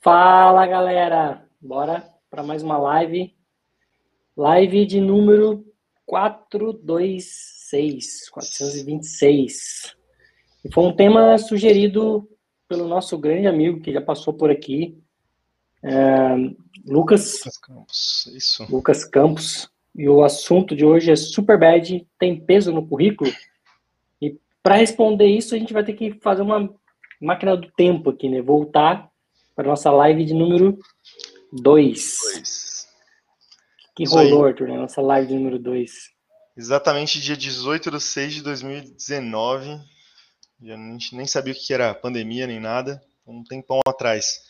Fala galera, bora para mais uma live. Live de número 426, 426. E foi um tema sugerido pelo nosso grande amigo que já passou por aqui, é, Lucas, Lucas Campos. Isso. Lucas Campos. E o assunto de hoje é Superbad tem peso no currículo? E para responder isso, a gente vai ter que fazer uma máquina do tempo aqui, né? Voltar para nossa live de número 2. Que Isso rolou, aí. Arthur, né? Nossa live de número 2. Exatamente dia 18 de 6 de 2019. Já a gente nem sabia o que era pandemia nem nada, um tempão atrás.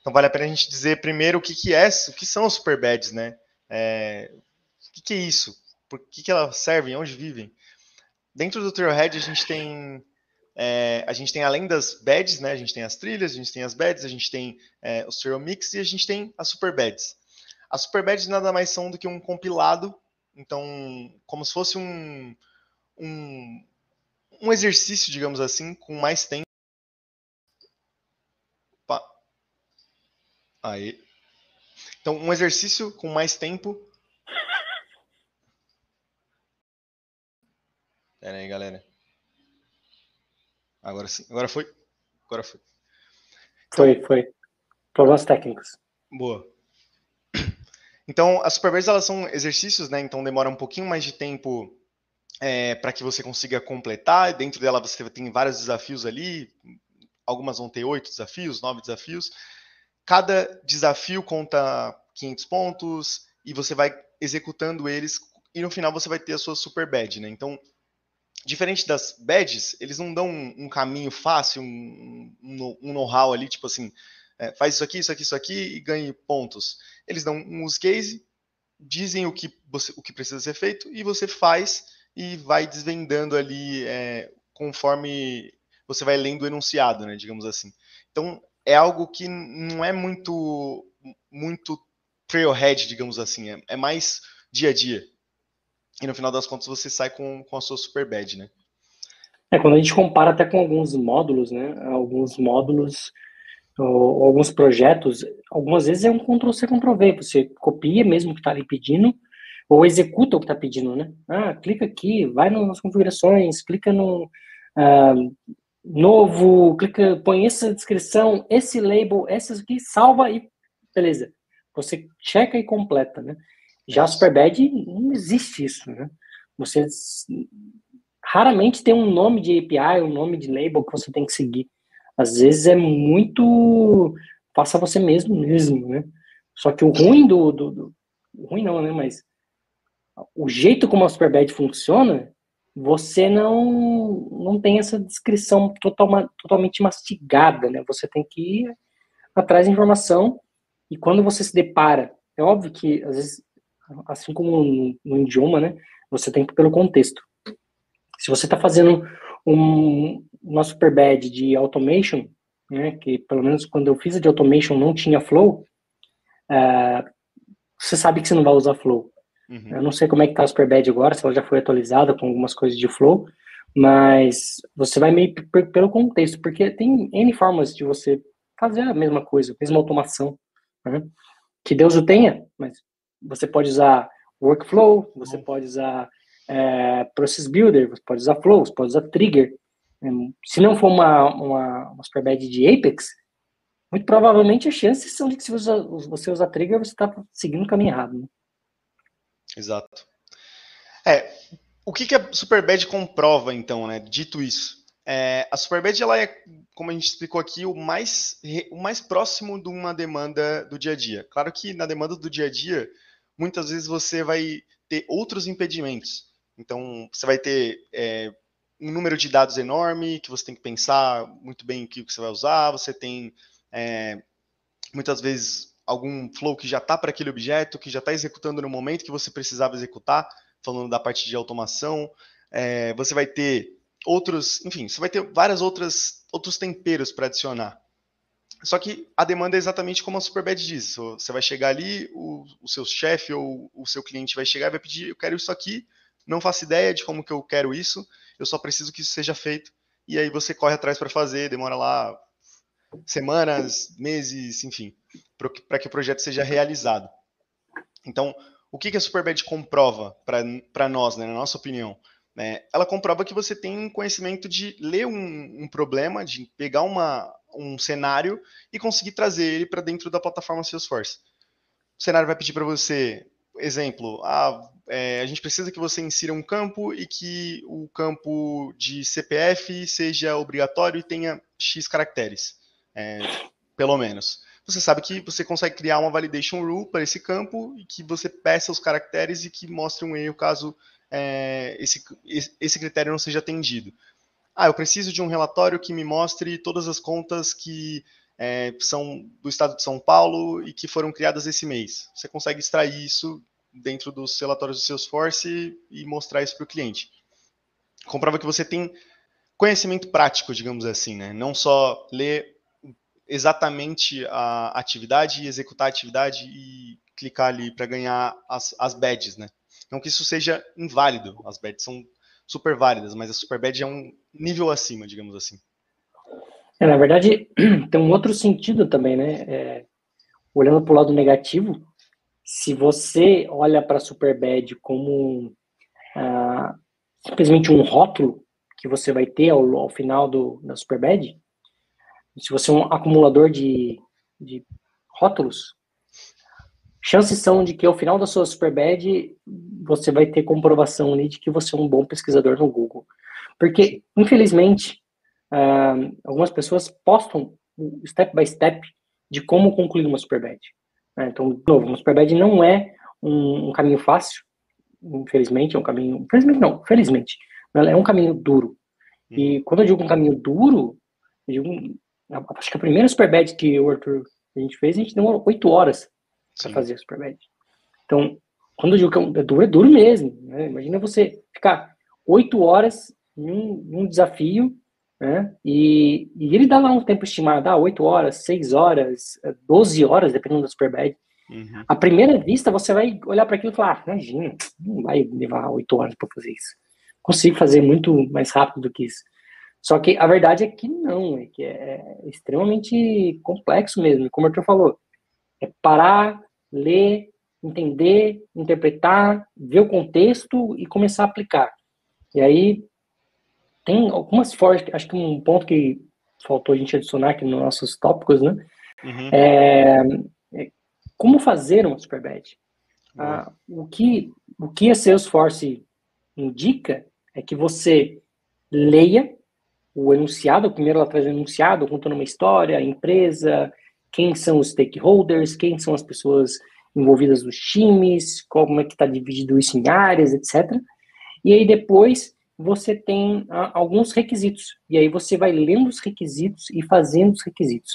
Então vale a pena a gente dizer primeiro o que, que é, o que são os superbeds, né? É, o que, que é isso? Por que, que elas servem? Onde vivem? Dentro do Trailhead a gente tem é, a gente tem além das beds, né? A gente tem as trilhas, a gente tem as beds, a gente tem é, os trail mix e a gente tem as super beds. As super beds nada mais são do que um compilado, então como se fosse um um, um exercício, digamos assim, com mais tempo. Opa. Aí. Então um exercício com mais tempo. Pera aí, galera. Agora sim. Agora foi. Agora foi. Foi, foi. Problemas técnicos. Boa. Então, as superbeds elas são exercícios, né? Então demora um pouquinho mais de tempo é, para que você consiga completar. Dentro dela você tem vários desafios ali. Algumas vão ter oito desafios, nove desafios. Cada desafio conta 500 pontos e você vai executando eles e no final você vai ter a sua super bad, né? Então, diferente das badges, eles não dão um, um caminho fácil, um, um, know-how ali, tipo assim, é, faz isso aqui, isso aqui, isso aqui e ganhe pontos. Eles dão um use case, dizem o que, você, o que precisa ser feito e você faz e vai desvendando ali é, conforme você vai lendo o enunciado, né, digamos assim. Então, é algo que não é muito muito trailhead, digamos assim, é, é mais dia a dia. E no final das contas você sai com, com a sua super bad, né? É, quando a gente compara até com alguns módulos, né? Alguns módulos ou, alguns projetos, algumas vezes é um Ctrl-C, Ctrl-V. Você copia mesmo o que está ali pedindo, ou executa o que está pedindo, né? Ah, clica aqui, vai nas configurações, clica no uh, novo, clica, põe essa descrição, esse label, essas aqui, salva e beleza. Você checa e completa, né? Já a Superbad não existe isso, né? Você raramente tem um nome de API, um nome de label que você tem que seguir. Às vezes é muito faça você mesmo mesmo, né? Só que o ruim do, do, do ruim não, né? Mas o jeito como a Superbad funciona, você não não tem essa descrição total, totalmente mastigada, né? Você tem que ir atrás de informação e quando você se depara, é óbvio que às vezes assim como no, no idioma, né? Você tem pelo contexto. Se você está fazendo um, uma superbad de automation, né? Que pelo menos quando eu fiz a de automation não tinha flow, uh, você sabe que você não vai usar flow. Uhum. Eu não sei como é que tá a superbad agora, se ela já foi atualizada com algumas coisas de flow, mas você vai meio pelo contexto, porque tem N formas de você fazer a mesma coisa, a mesma automação. Né? Que Deus o tenha, mas você pode usar workflow, você pode usar é, process builder, você pode usar flow, você pode usar trigger. Se não for uma, uma, uma superbad de Apex, muito provavelmente as chances são de que se você usar, você usar trigger, você está seguindo o caminho errado. Né? Exato. É, o que, que a Superbad comprova, então, né? Dito isso, é, a Superbad ela é, como a gente explicou aqui, o mais, o mais próximo de uma demanda do dia a dia. Claro que na demanda do dia a dia, muitas vezes você vai ter outros impedimentos. Então, você vai ter é, um número de dados enorme que você tem que pensar muito bem o que você vai usar. Você tem é, muitas vezes algum flow que já está para aquele objeto, que já está executando no momento que você precisava executar, falando da parte de automação. É, você vai ter outros, enfim, você vai ter várias outras outros temperos para adicionar. Só que a demanda é exatamente como a Superbad diz. Você vai chegar ali, o, o seu chefe ou o seu cliente vai chegar e vai pedir, eu quero isso aqui, não faço ideia de como que eu quero isso, eu só preciso que isso seja feito. E aí você corre atrás para fazer, demora lá semanas, meses, enfim, para que o projeto seja realizado. Então, o que, que a Superbad comprova para nós, né, na nossa opinião? É, ela comprova que você tem conhecimento de ler um, um problema, de pegar uma, um cenário e conseguir trazer ele para dentro da plataforma Salesforce. O cenário vai pedir para você, exemplo, ah, é, a gente precisa que você insira um campo e que o campo de CPF seja obrigatório e tenha X caracteres, é, pelo menos você sabe que você consegue criar uma validation rule para esse campo e que você peça os caracteres e que mostre um erro caso é, esse, esse critério não seja atendido. Ah, eu preciso de um relatório que me mostre todas as contas que é, são do estado de São Paulo e que foram criadas esse mês. Você consegue extrair isso dentro dos relatórios do Salesforce e mostrar isso para o cliente. Comprova que você tem conhecimento prático, digamos assim, né? Não só ler exatamente a atividade, executar a atividade e clicar ali para ganhar as, as badges, né? Não que isso seja inválido, as badges são super válidas, mas a super badge é um nível acima, digamos assim. É, na verdade, tem um outro sentido também, né? É, olhando para o lado negativo, se você olha para a super badge como ah, simplesmente um rótulo que você vai ter ao, ao final do, da super badge, se você é um acumulador de, de rótulos, chances são de que ao final da sua Superbad você vai ter comprovação ali de que você é um bom pesquisador no Google. Porque, infelizmente, uh, algumas pessoas postam step by step de como concluir uma Superbad. Né? Então, de novo, uma Superbad não é um, um, caminho fácil, infelizmente, é um caminho. Infelizmente, não, felizmente. É um caminho duro. E quando eu digo um caminho duro, eu digo Acho que a primeira Superbad que o Arthur a gente fez, a gente demorou oito horas para fazer a Superbad. Então, quando eu digo que é, é duro, é duro mesmo. Né? Imagina você ficar oito horas em um, em um desafio, né? E, e, ele dá lá um tempo estimado, ah, oito horas, seis horas, doze horas, dependendo da Superbad. Uhum. À primeira vista, você vai olhar para aquilo e falar, ah, imagina, não vai levar oito horas para fazer isso. Consigo fazer muito mais rápido do que isso. Só que a verdade é que não, é que é extremamente complexo mesmo, como o Arthur falou. É parar, ler, entender, interpretar, ver o contexto e começar a aplicar. E aí tem algumas formas, acho que um ponto que faltou a gente adicionar aqui nos nossos tópicos, né? Uhum. É, é, como fazer uma Superbad. Ah, o, que, o que a Salesforce indica é que você leia o enunciado, primeiro ela traz o enunciado, contando uma história, a empresa, quem são os stakeholders, quem são as pessoas envolvidas nos times, como é que está dividido isso em áreas, etc. E aí depois você tem ah, alguns requisitos, e aí você vai lendo os requisitos e fazendo os requisitos.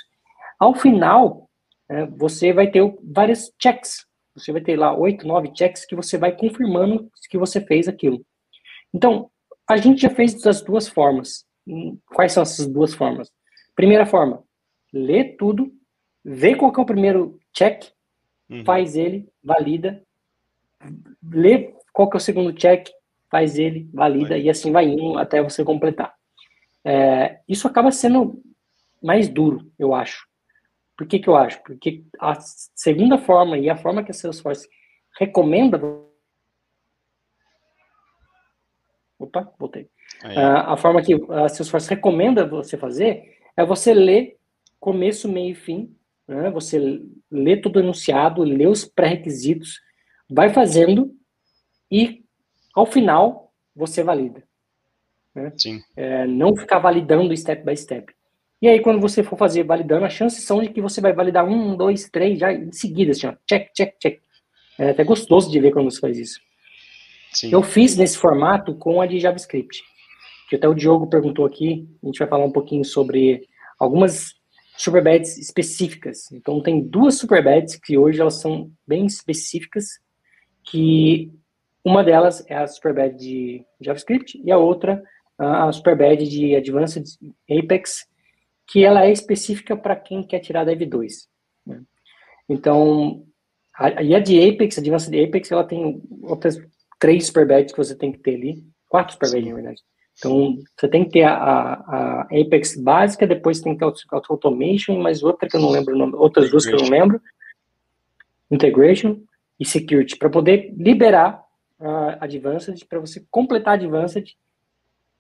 Ao final, é, você vai ter vários checks, você vai ter lá oito, nove checks que você vai confirmando que você fez aquilo. Então, a gente já fez das duas formas. Quais são essas duas formas? Primeira forma, lê tudo, vê qual é o primeiro check, uhum. faz ele, valida, lê qual é o segundo check, faz ele, valida, vai. e assim vai indo até você completar. É, isso acaba sendo mais duro, eu acho. Por que, que eu acho? Porque a segunda forma e a forma que a Salesforce recomenda. Opa, voltei. Uh, a forma que a Salesforce recomenda você fazer é você ler começo, meio e fim, né? você lê todo o enunciado, lê os pré-requisitos, vai fazendo e, ao final, você valida. Né? Sim. É, não ficar validando step by step. E aí, quando você for fazer validando, as chances são de que você vai validar um, dois, três, já em seguida, assim, ó, check, check, check. É até gostoso de ver quando você faz isso. Sim. Eu fiz nesse formato com a de JavaScript que até o Diogo perguntou aqui, a gente vai falar um pouquinho sobre algumas superbeds específicas. Então, tem duas superbeds que hoje elas são bem específicas, que uma delas é a superbed de JavaScript e a outra a superbed de Advanced Apex, que ela é específica para quem quer tirar Dev 2. Né? Então, a, e a de Apex, Advanced Apex, ela tem outras três superbeds que você tem que ter ali, quatro superbeds, na verdade Então, você tem que ter a, a, Apex básica, depois tem que ter a Auto Automation, mais outra que eu não lembro o nome, outras duas que eu não lembro. Integration e Security, para poder liberar a Advanced, para você completar a Advanced,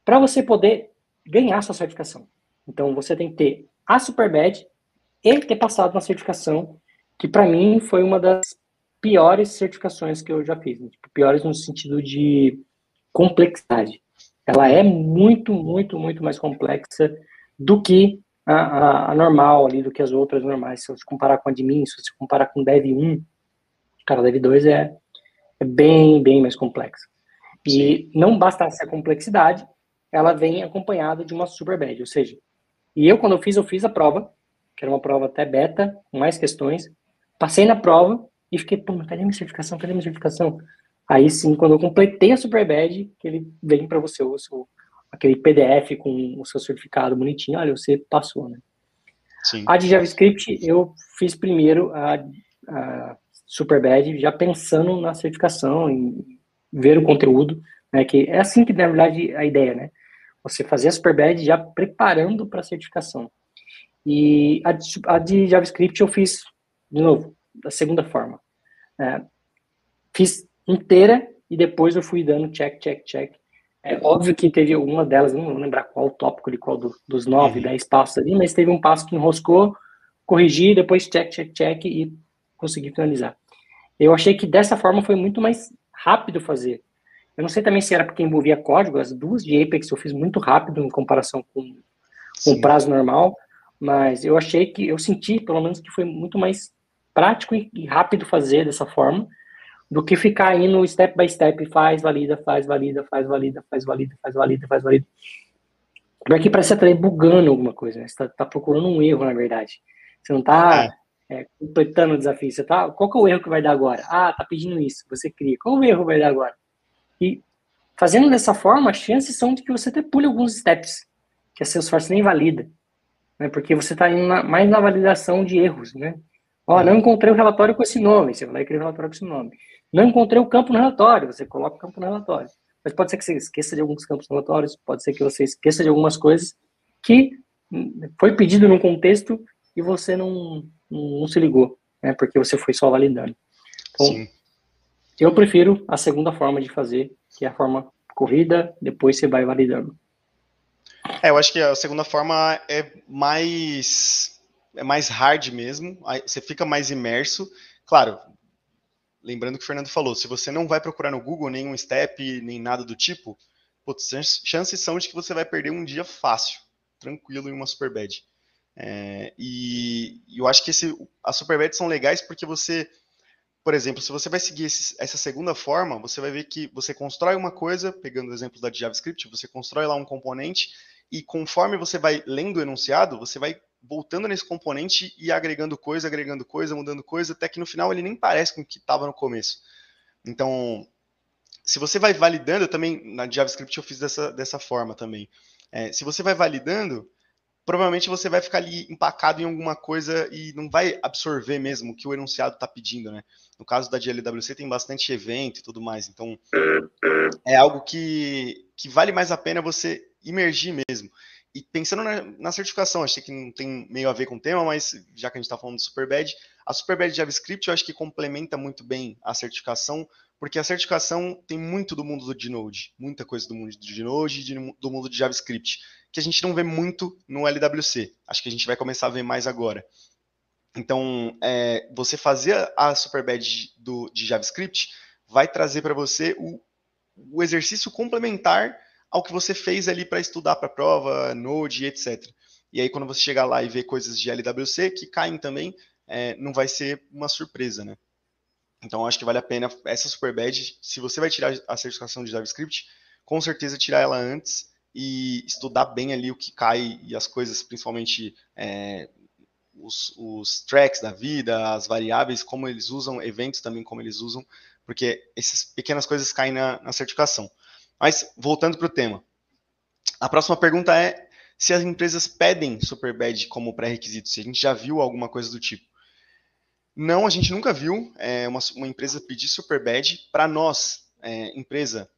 para você poder ganhar sua certificação. Então, você tem que ter a Super Badge e ter passado na certificação, que para mim foi uma das piores certificações que eu já fiz. Né? Tipo, piores no sentido de complexidade. Ela é muito, muito, muito mais complexa do que a, a, a, normal ali, do que as outras normais. Se você comparar com a admin, se você comparar com Dev 1, cara, Dev 2 é, é bem, bem mais complexa. E não basta essa complexidade, ela vem acompanhada de uma super badge, ou seja, e eu quando eu fiz, eu fiz a prova, que era uma prova até beta, com mais questões, passei na prova e fiquei, pô, mas cadê minha certificação? Cadê minha certificação? Aí sim, quando eu completei a Super Badge, que ele vem para você o seu, aquele PDF com o seu certificado bonitinho, olha, você passou, né? Sim. A de JavaScript, eu fiz primeiro a, a Super Badge, já pensando na certificação, em ver o conteúdo, né? Que é assim que, na verdade, a ideia, né? Você fazer a Super Badge já preparando para a certificação. E a de, a de JavaScript eu fiz, de novo, da segunda forma. É, fiz inteira e depois eu fui dando check, check, check. É óbvio que teve alguma delas, não vou lembrar qual tópico de qual do, dos nove, uhum. dez passos ali, mas teve um passo que enroscou, corrigi, depois check, check, check e consegui finalizar. Eu achei que dessa forma foi muito mais rápido fazer. Eu não sei também se era porque envolvia código, as duas de Apex eu fiz muito rápido em comparação com, com o prazo normal, mas eu achei que, eu senti pelo menos que foi muito mais prático e, e rápido fazer dessa forma do que ficar indo step by step, faz, valida, faz, valida, faz, valida, faz, valida, faz, valida, faz, valida. Porque parece que você está bugando alguma coisa, né? Você está tá procurando um erro, na verdade. Você não está é. é, completando o desafio. Você tá, qual que é o erro que vai dar agora? Ah, tá pedindo isso, você cria. Qual o erro que vai dar agora? E fazendo dessa forma, as chances são de que você até pule alguns steps, que a Salesforce nem valida. Né? Porque você está indo na, mais na validação de erros, né? Ó, não encontrei o relatório com esse nome, você vai lá e cria o relatório com esse nome. Não encontrei o campo no relatório, você coloca o campo no relatório. Mas pode ser que você esqueça de alguns campos relatórios, pode ser que você esqueça de algumas coisas que foi pedido num contexto e você não, não, não se ligou, né? Porque você foi só validando. Então, Sim. eu prefiro a segunda forma de fazer, que é a forma corrida, depois você vai validando. É, eu acho que a segunda forma é mais é mais hard mesmo, você fica mais imerso. Claro, lembrando que o Fernando falou, se você não vai procurar no Google nenhum step, nem nada do tipo, putz, chances são de que você vai perder um dia fácil, tranquilo, em uma Superbad. É, e, eu acho que esse, as Superbads são legais porque você, por exemplo, se você vai seguir esse, essa segunda forma, você vai ver que você constrói uma coisa, pegando o exemplo da JavaScript, você constrói lá um componente e conforme você vai lendo o enunciado, você vai voltando nesse componente e agregando coisa, agregando coisa, mudando coisa, até que no final ele nem parece com o que estava no começo. Então, se você vai validando, eu também na JavaScript eu fiz dessa, dessa forma também. É, se você vai validando, provavelmente você vai ficar ali empacado em alguma coisa e não vai absorver mesmo o que o enunciado está pedindo, né? No caso da GLWC tem bastante evento e tudo mais, então é algo que, que vale mais a pena você imergir mesmo. E pensando na, na, certificação, achei que não tem meio a ver com o tema, mas já que a gente está falando de Superbad, a Superbad JavaScript eu acho que complementa muito bem a certificação, porque a certificação tem muito do mundo do Node, muita coisa do mundo de Node e do mundo de JavaScript, que a gente não vê muito no LWC. Acho que a gente vai começar a ver mais agora. Então, é, você fazer a Superbad do, de JavaScript vai trazer para você o, o exercício complementar ao que você fez ali para estudar para a prova, Node, etc. E aí, quando você chegar lá e ver coisas de LWC que caem também, é, não vai ser uma surpresa, né? Então, acho que vale a pena essa Super Badge. Se você vai tirar a certificação de JavaScript, com certeza tirar ela antes e estudar bem ali o que cai e as coisas, principalmente é, os, os, tracks da vida, as variáveis, como eles usam, eventos também como eles usam, porque essas pequenas coisas caem na, na certificação. Mas, voltando para o tema. A próxima pergunta é se as empresas pedem Superbad como pré-requisito, se a gente já viu alguma coisa do tipo. Não, a gente nunca viu é, uma, uma, empresa pedir Superbad. Para nós, é, empresa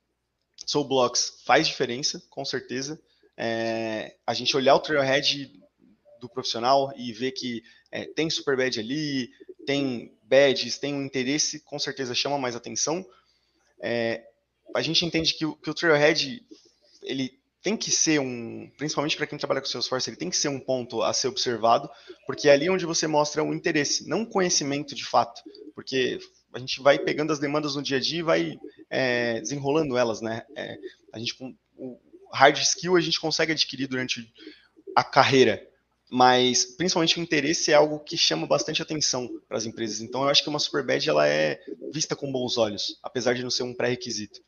Soul Blocks faz diferença, com certeza. É, a gente olhar o Trailhead do profissional e ver que é, tem super badge ali, tem badges, tem um interesse, com certeza chama mais atenção. É, a gente entende que o, que o Trailhead ele tem que ser um, principalmente para quem trabalha com Salesforce, ele tem que ser um ponto a ser observado, porque é ali onde você mostra o interesse, não conhecimento de fato, porque a gente vai pegando as demandas no dia a dia e vai é, desenrolando elas, né? É, a gente o hard skill a gente consegue adquirir durante a carreira, mas principalmente o interesse é algo que chama bastante atenção para as empresas. Então eu acho que uma super badge ela é vista com bons olhos, apesar de não ser um pré-requisito.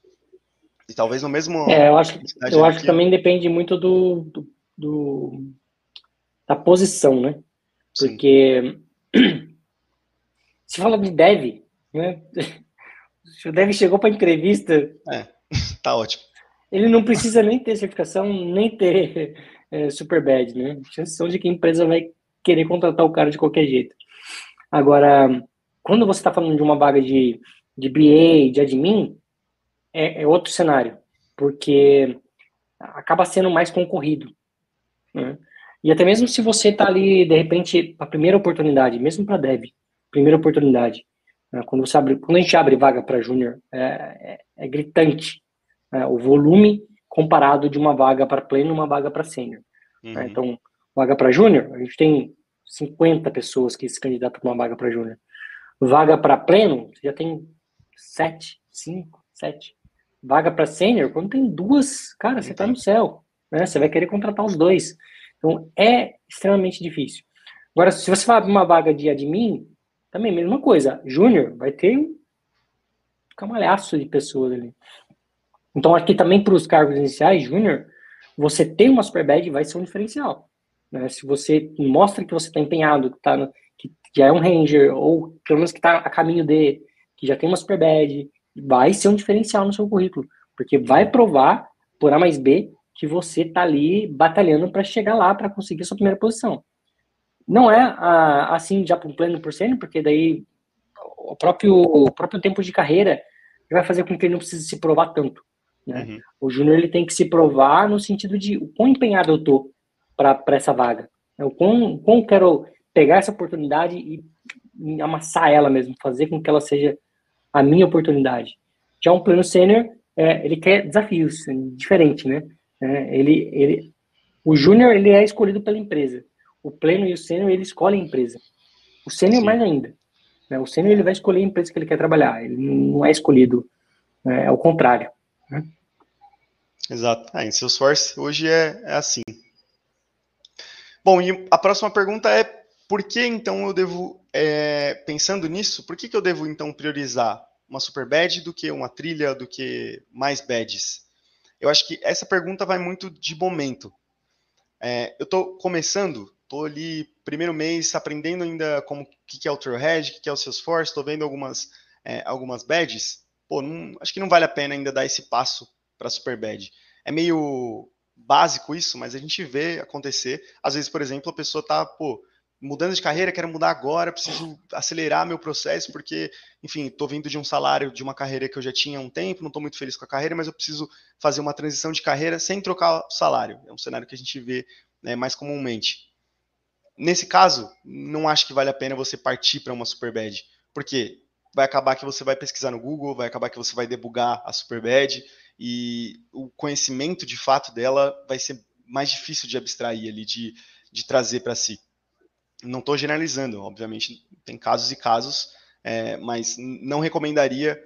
E talvez no mesmo. É, eu acho, eu acho que também depende muito do, do, do, da posição, né? Porque se fala de dev, né? Se o dev chegou para entrevista. É, tá ótimo. Ele não precisa nem ter certificação, nem ter é, super bad, né? Chances são de que a empresa vai querer contratar o cara de qualquer jeito. Agora, quando você está falando de uma vaga de, de BA, de admin, é, é outro cenário, porque acaba sendo mais concorrido. Né? E até mesmo se você está ali, de repente, a primeira oportunidade, mesmo para dev, primeira oportunidade, né? quando, você abre, quando a gente abre vaga para júnior, é, é, é, gritante né? o volume comparado de uma vaga para pleno e uma vaga para sênior. Né? Uhum. Então, vaga para júnior, a gente tem 50 pessoas que se candidatam para uma vaga para júnior. Vaga para pleno, já tem 7, 5, 7. Vaga para sênior, quando tem duas, cara, você está no céu. Né? Você vai querer contratar os dois. Então, é extremamente difícil. Agora, se você for uma vaga de admin, também mesma coisa. Júnior vai ter um camalhaço de pessoas ali. Então, aqui também para os cargos iniciais, júnior, você ter uma super badge vai ser um diferencial. Né? Se você mostra que você está empenhado, que, tá no, que já é um ranger, ou pelo menos que está a caminho de, que já tem uma super badge, vai ser um diferencial no seu currículo, porque vai provar, por A mais B, que você está ali batalhando para chegar lá, para conseguir a sua primeira posição. Não é ah, assim já para um pleno por cento, porque daí o próprio, o próprio tempo de carreira vai fazer com que ele não precise se provar tanto. Né? Uhum. O júnior ele tem que se provar no sentido de o quão empenhado eu tô para essa vaga. Né? O quão, quão quero pegar essa oportunidade e, e amassar ela mesmo, fazer com que ela seja a minha oportunidade. Já um plano sênior, é, ele quer desafios, é diferente, né? É, ele, ele, o júnior ele é escolhido pela empresa. O pleno e o sênior ele escolhe a empresa. O sênior mais ainda. Né? O sênior ele vai escolher a empresa que ele quer trabalhar. Ele não é escolhido, é, é o contrário. Né? Exato. Ah, em Salesforce hoje é, é assim. Bom, e a próxima pergunta é por que então eu devo, é, pensando nisso, por que, que eu devo então priorizar uma super badge do que uma trilha, do que mais badges? Eu acho que essa pergunta vai muito de momento. É, eu estou começando, estou ali primeiro mês aprendendo ainda como que, que é o Trailhead, que, que é o Salesforce, estou vendo algumas, é, algumas badges. Pô, não, acho que não vale a pena ainda dar esse passo para Superbad. É meio básico isso, mas a gente vê acontecer. Às vezes, por exemplo, a pessoa tá, pô, mudando de carreira, quero mudar agora, preciso acelerar meu processo, porque, enfim, estou vindo de um salário de uma carreira que eu já tinha há um tempo, não estou muito feliz com a carreira, mas eu preciso fazer uma transição de carreira sem trocar o salário. É um cenário que a gente vê né, mais comumente. Nesse caso, não acho que vale a pena você partir para uma Superbad, porque vai acabar que você vai pesquisar no Google, vai acabar que você vai debugar a Superbad, e o conhecimento de fato dela vai ser mais difícil de abstrair ali, de, de trazer para si. Não estou generalizando, obviamente, tem casos e casos, é, mas não recomendaria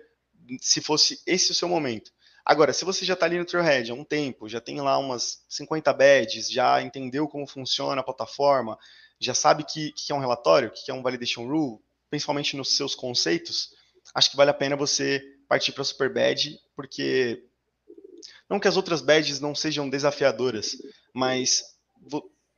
se fosse esse o seu momento. Agora, se você já está ali no Trailhead há um tempo, já tem lá umas 50 badges, já entendeu como funciona a plataforma, já sabe que, que é um relatório, que é um validation rule, principalmente nos seus conceitos, acho que vale a pena você partir para a Super Badge, porque não que as outras badges não sejam desafiadoras, mas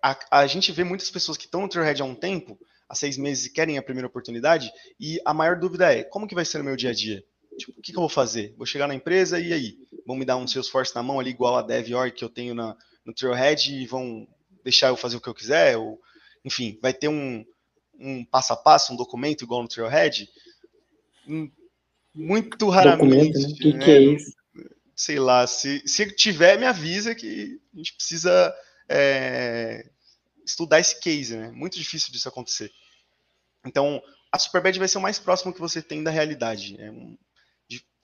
a, a gente vê muitas pessoas que estão no Trailhead há um tempo, há seis meses, e querem a primeira oportunidade, e a maior dúvida é, como que vai ser o meu dia a dia? Tipo, o que, que eu vou fazer? Vou chegar na empresa e aí? Vão me dar um Salesforce na mão ali, igual a DevOrg que eu tenho na, no Trailhead, e vão deixar eu fazer o que eu quiser? Ou, enfim, vai ter um, um passo a passo, um documento igual no Trailhead? Hum, muito raramente. Documento, né? O que, né? que é isso? sei lá, se, se tiver, me avisa que a gente precisa é, estudar esse case, né? Muito difícil disso acontecer. Então, a Superbad vai ser o mais próximo que você tem da realidade. É um,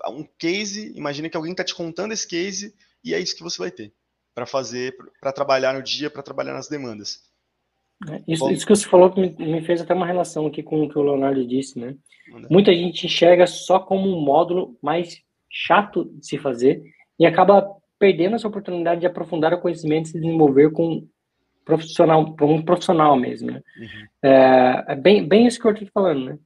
um case, imagina que alguém está te contando esse case e é isso que você vai ter para fazer, para trabalhar no dia, para trabalhar nas demandas. É, isso, isso, que você falou me, me, fez até uma relação aqui com o que o Leonardo disse, né? Muita gente enxerga só como um módulo mais chato de se fazer e acaba perdendo essa oportunidade de aprofundar o conhecimento e se desenvolver com profissional, com um profissional mesmo, né? Uhum. É, é, bem, bem isso que eu estou falando, né?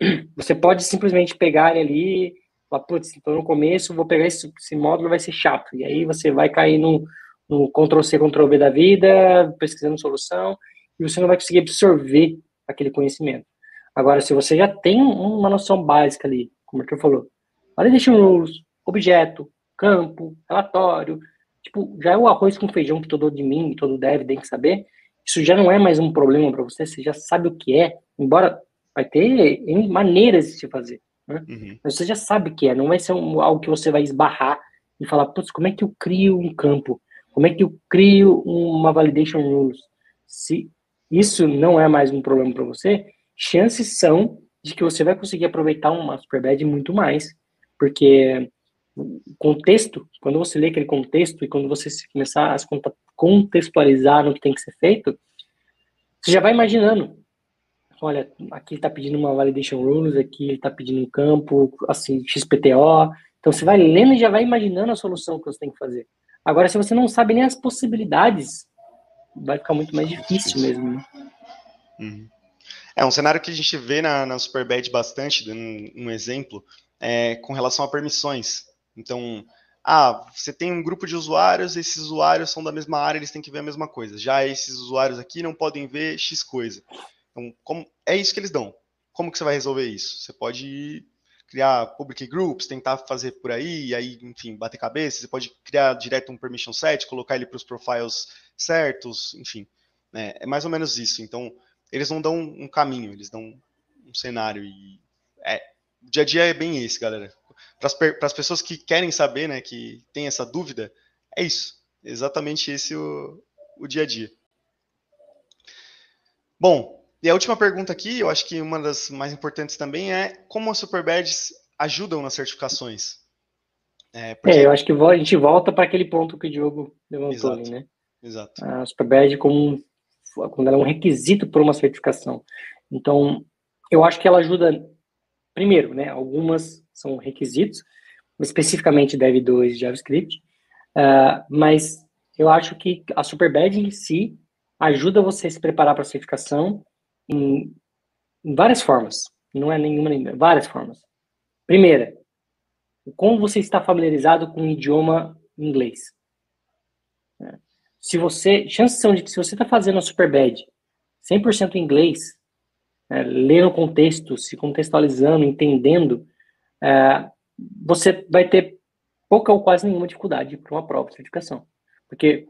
É, você pode simplesmente pegar ali, falar, putz, então no começo vou pegar esse, esse módulo, vai ser chato, e aí você vai cair no, no Ctrl-C, Ctrl-V da vida, pesquisando solução, e você não vai conseguir absorver aquele conhecimento. Agora, se você já tem uma noção básica ali, como o que falou, validation rules, objeto, campo, relatório, tipo, já é o arroz com feijão que todo de mim, todo dev tem que saber, isso já não é mais um problema para você, você já sabe o que é, embora vai ter maneiras de se fazer, né? Uhum. Mas você já sabe o que é, não vai ser um, algo que você vai esbarrar e falar, putz, como é que eu crio um campo? Como é que eu crio uma validation rules? Se isso não é mais um problema para você, chances são de que você vai conseguir aproveitar uma Superbad muito mais, porque contexto, quando você lê aquele contexto e quando você começar a contextualizar no que tem que ser feito, você já vai imaginando. Olha, aqui ele está pedindo uma validation rules, aqui ele está pedindo um campo, assim, XPTO. Então você vai lendo e já vai imaginando a solução que você tem que fazer. Agora, se você não sabe nem as possibilidades, vai ficar muito mais difícil mesmo. Né? Uhum. É um cenário que a gente vê na, na Superbad bastante, dando um, um exemplo, é, com relação a permissões. Então, ah, você tem um grupo de usuários, esses usuários são da mesma área, eles têm que ver a mesma coisa. Já esses usuários aqui não podem ver X coisa. Então, como, é isso que eles dão. Como que você vai resolver isso? Você pode criar public groups, tentar fazer por aí, e aí, enfim, bater cabeça. Você pode criar direto um permission set, colocar ele para os profiles certos, enfim. Né? É mais ou menos isso. Então, eles não dão um caminho, eles dão um cenário. E é, o dia a dia é bem esse, galera. Para as pessoas que querem saber, né, que tem essa dúvida, é isso. Exatamente esse o, o dia a dia. Bom, e a última pergunta aqui, eu acho que uma das mais importantes também é como as Superbadges ajudam nas certificações. É, porque... é eu acho que a gente volta para aquele ponto que o Diogo levantou ali, né? Exato. A Superbad como quando ela é um requisito para uma certificação. Então, eu acho que ela ajuda primeiro, né? Algumas são requisitos, especificamente Dev 2 JavaScript, uh, mas eu acho que a Superbad em si ajuda você a se preparar para a certificação em, em várias formas. Não é nenhuma, nem várias formas. Primeira, como você está familiarizado com o idioma inglês. Se você, chances são de que se você está fazendo a Superbad 100% em inglês, é, lendo o contexto, se contextualizando, entendendo, é, você vai ter pouca ou quase nenhuma dificuldade para uma prova de certificação. Porque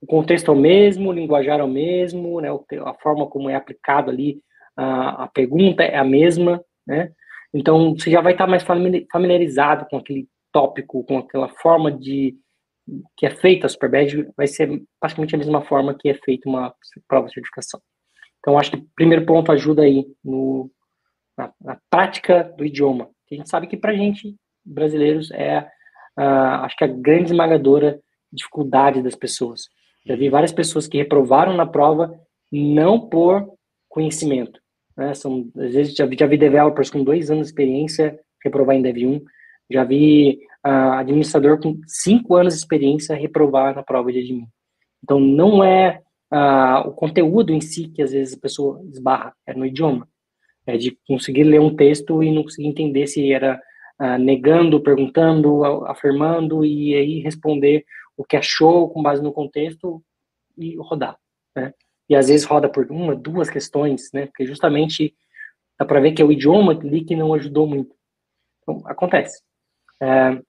o contexto é o mesmo, o linguajar é o mesmo, né, a forma como é aplicado ali a, a pergunta é a mesma, né? Então, você já vai estar mais familiarizado com aquele tópico, com aquela forma de que é feita a Superbad, vai ser praticamente a mesma forma que é feita uma prova de certificação. Então, acho que primeiro ponto ajuda aí no, na, na prática do idioma. A gente sabe que para a gente, brasileiros, é, uh, acho que a grande esmagadora dificuldade das pessoas. Já vi várias pessoas que reprovaram na prova não por conhecimento. Né? São, às vezes já vi, já vi developers com dois anos de experiência reprovar em Dev 1. Já vi uh, administrador com cinco anos de experiência reprovar na prova de admin. Então, não é o conteúdo em si que às vezes a pessoa esbarra, é no idioma. É de conseguir ler um texto e não conseguir entender se era negando, perguntando, afirmando e aí responder o que achou com base no contexto e rodar, né? E às vezes roda por uma, duas questões, né? Porque justamente dá para ver que é o idioma ali que não ajudou muito. Então, acontece. É,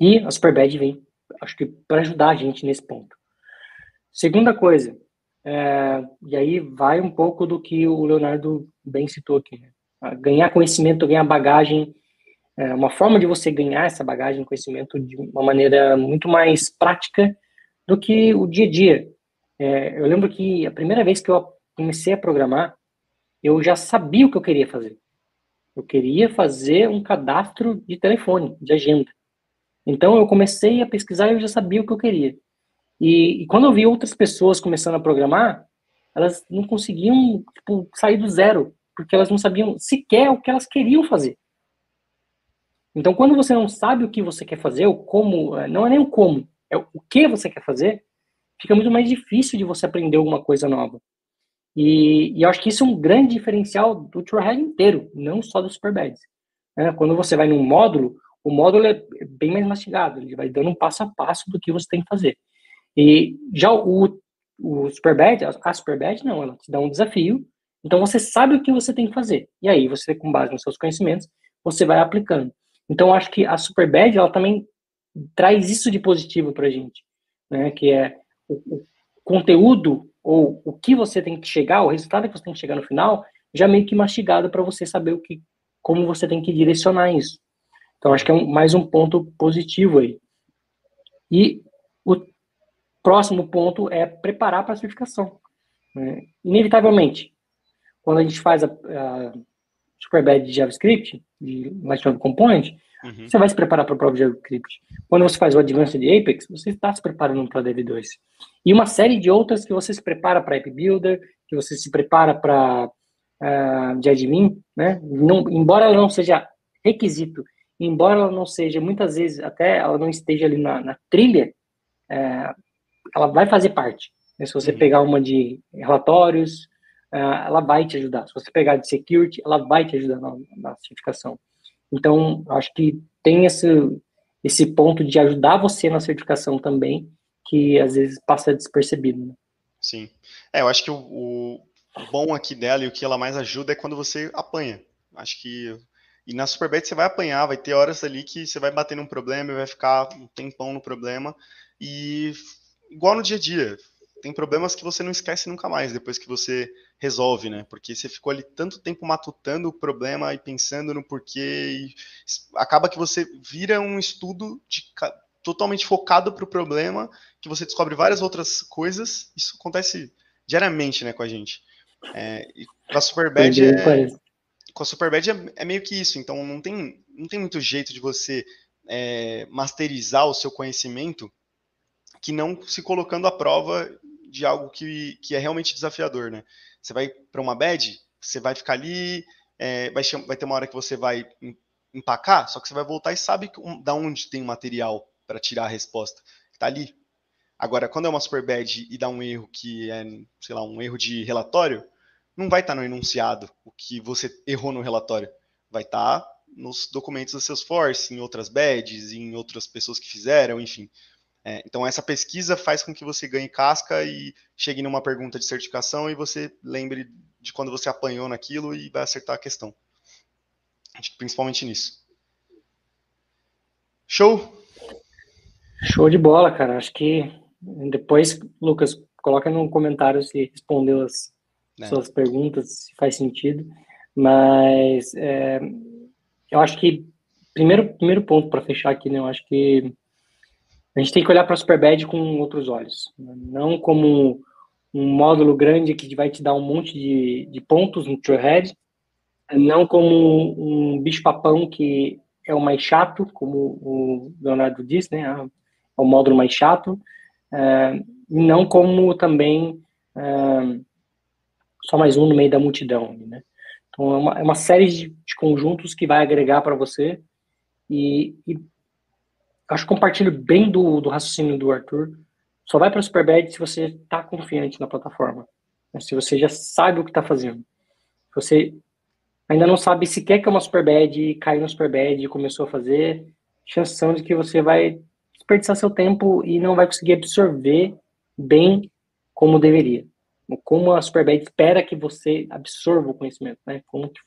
e a Superbad vem, acho que para ajudar a gente nesse ponto. Segunda coisa, é, e aí vai um pouco do que o Leonardo bem citou aqui, né? Ganhar conhecimento, ganhar bagagem é uma forma de você ganhar essa bagagem, conhecimento de uma maneira muito mais prática do que o dia a dia. É, eu lembro que a primeira vez que eu comecei a programar, eu já sabia o que eu queria fazer. Eu queria fazer um cadastro de telefone, de agenda. Então eu comecei a pesquisar e eu já sabia o que eu queria. E, e, quando eu vi outras pessoas começando a programar, elas não conseguiam tipo, sair do zero, porque elas não sabiam sequer o que elas queriam fazer. Então, quando você não sabe o que você quer fazer, o como, é, não é nem o como, é o que você quer fazer, fica muito mais difícil de você aprender alguma coisa nova. E, e eu acho que isso é um grande diferencial do Trailhead inteiro, não só do Superbad. Né? Quando você vai num módulo, o módulo é bem mais mastigado, ele vai dando um passo a passo do que você tem que fazer. E já o, o Superbad, a Superbad não, ela te dá um desafio, então você sabe o que você tem que fazer. E aí você, com base nos seus conhecimentos, você vai aplicando. Então acho que a Superbad, ela também traz isso de positivo pra gente, né? Que é o, o conteúdo ou o que você tem que chegar, o resultado que você tem que chegar no final, já meio que mastigado para você saber o que, como você tem que direcionar isso. Então acho que é um, mais um ponto positivo aí. E o próximo ponto é preparar para a certificação. Né? Inevitavelmente, quando a gente faz a, a Superbad de JavaScript, de Lightning Component, uhum. você vai se preparar para o próprio JavaScript. Quando você faz o Advanced Apex, você está se preparando para Dev2. E uma série de outras que você se prepara para App Builder, que você se prepara para uh, ah, de admin, né? Não, embora ela não seja requisito, embora ela não seja, muitas vezes, até ela não esteja ali na, na trilha, é, ela vai fazer parte. Né? Se você uhum. pegar uma de relatórios, uh, ela vai te ajudar. Se você pegar de security, ela vai te ajudar na, na certificação. Então, acho que tem esse, esse ponto de ajudar você na certificação também, que às vezes passa despercebido. Né? Sim. É, eu acho que o, o, bom aqui dela e o que ela mais ajuda é quando você apanha. Acho que. E na Superbet você vai apanhar, vai ter horas ali que você vai bater num problema e vai ficar um tempão no problema. E igual no dia a dia. Tem problemas que você não esquece nunca mais depois que você resolve, né? Porque você ficou ali tanto tempo matutando o problema e pensando no porquê, e acaba que você vira um estudo de, totalmente focado para o problema, que você descobre várias outras coisas. Isso acontece diariamente, né, com a gente. É, e com a Superbad é, com a Superbad é, é meio que isso. Então não tem não tem muito jeito de você é, masterizar o seu conhecimento que não se colocando à prova de algo que, que é realmente desafiador, né? Você vai para uma bad, você vai ficar ali, é, vai, vai ter uma hora que você vai empacar, só que você vai voltar e sabe da onde tem o material para tirar a resposta. Está ali. Agora, quando é uma super bad e dá um erro que é, sei lá, um erro de relatório, não vai estar tá no enunciado o que você errou no relatório. Vai estar tá nos documentos da Salesforce, em outras badges, em outras pessoas que fizeram, enfim. É, então, essa pesquisa faz com que você ganhe casca e chegue numa pergunta de certificação e você lembre de quando você apanhou naquilo e vai acertar a questão. Principalmente nisso. Show? Show de bola, cara. Acho que depois, Lucas, coloca no comentário se respondeu as é. suas perguntas, se faz sentido. Mas é, eu acho que primeiro primeiro ponto para fechar aqui, né? Eu acho que a gente tem que olhar para Superbad com outros olhos, não como um módulo grande que vai te dar um monte de, de pontos no Trailhead, não como um bicho-papão que é o mais chato, como o Leonardo disse, né? É o módulo mais chato, é, não como também é, só mais um no meio da multidão, né? Então, é uma, é uma série de, de conjuntos que vai agregar para você e, e acho que compartilho bem do, do raciocínio do Arthur. Só vai para o Superbad se você está confiante na plataforma. Né? Se você já sabe o que está fazendo. Se você ainda não sabe se quer que é uma Superbad, caiu no Superbad e começou a fazer, chance são de que você vai desperdiçar seu tempo e não vai conseguir absorver bem como deveria. Como a Superbad espera que você absorva o conhecimento, né? Como que,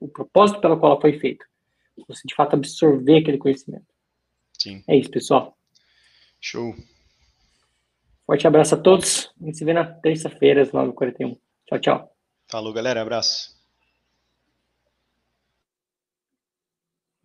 o propósito pelo qual ela foi feita. Você, de fato, absorver aquele conhecimento. Sim. É isso, pessoal. Show. Forte abraço a todos. A gente se vê na terça-feira, às 9h41. Tchau, tchau. Falou, galera. Abraço.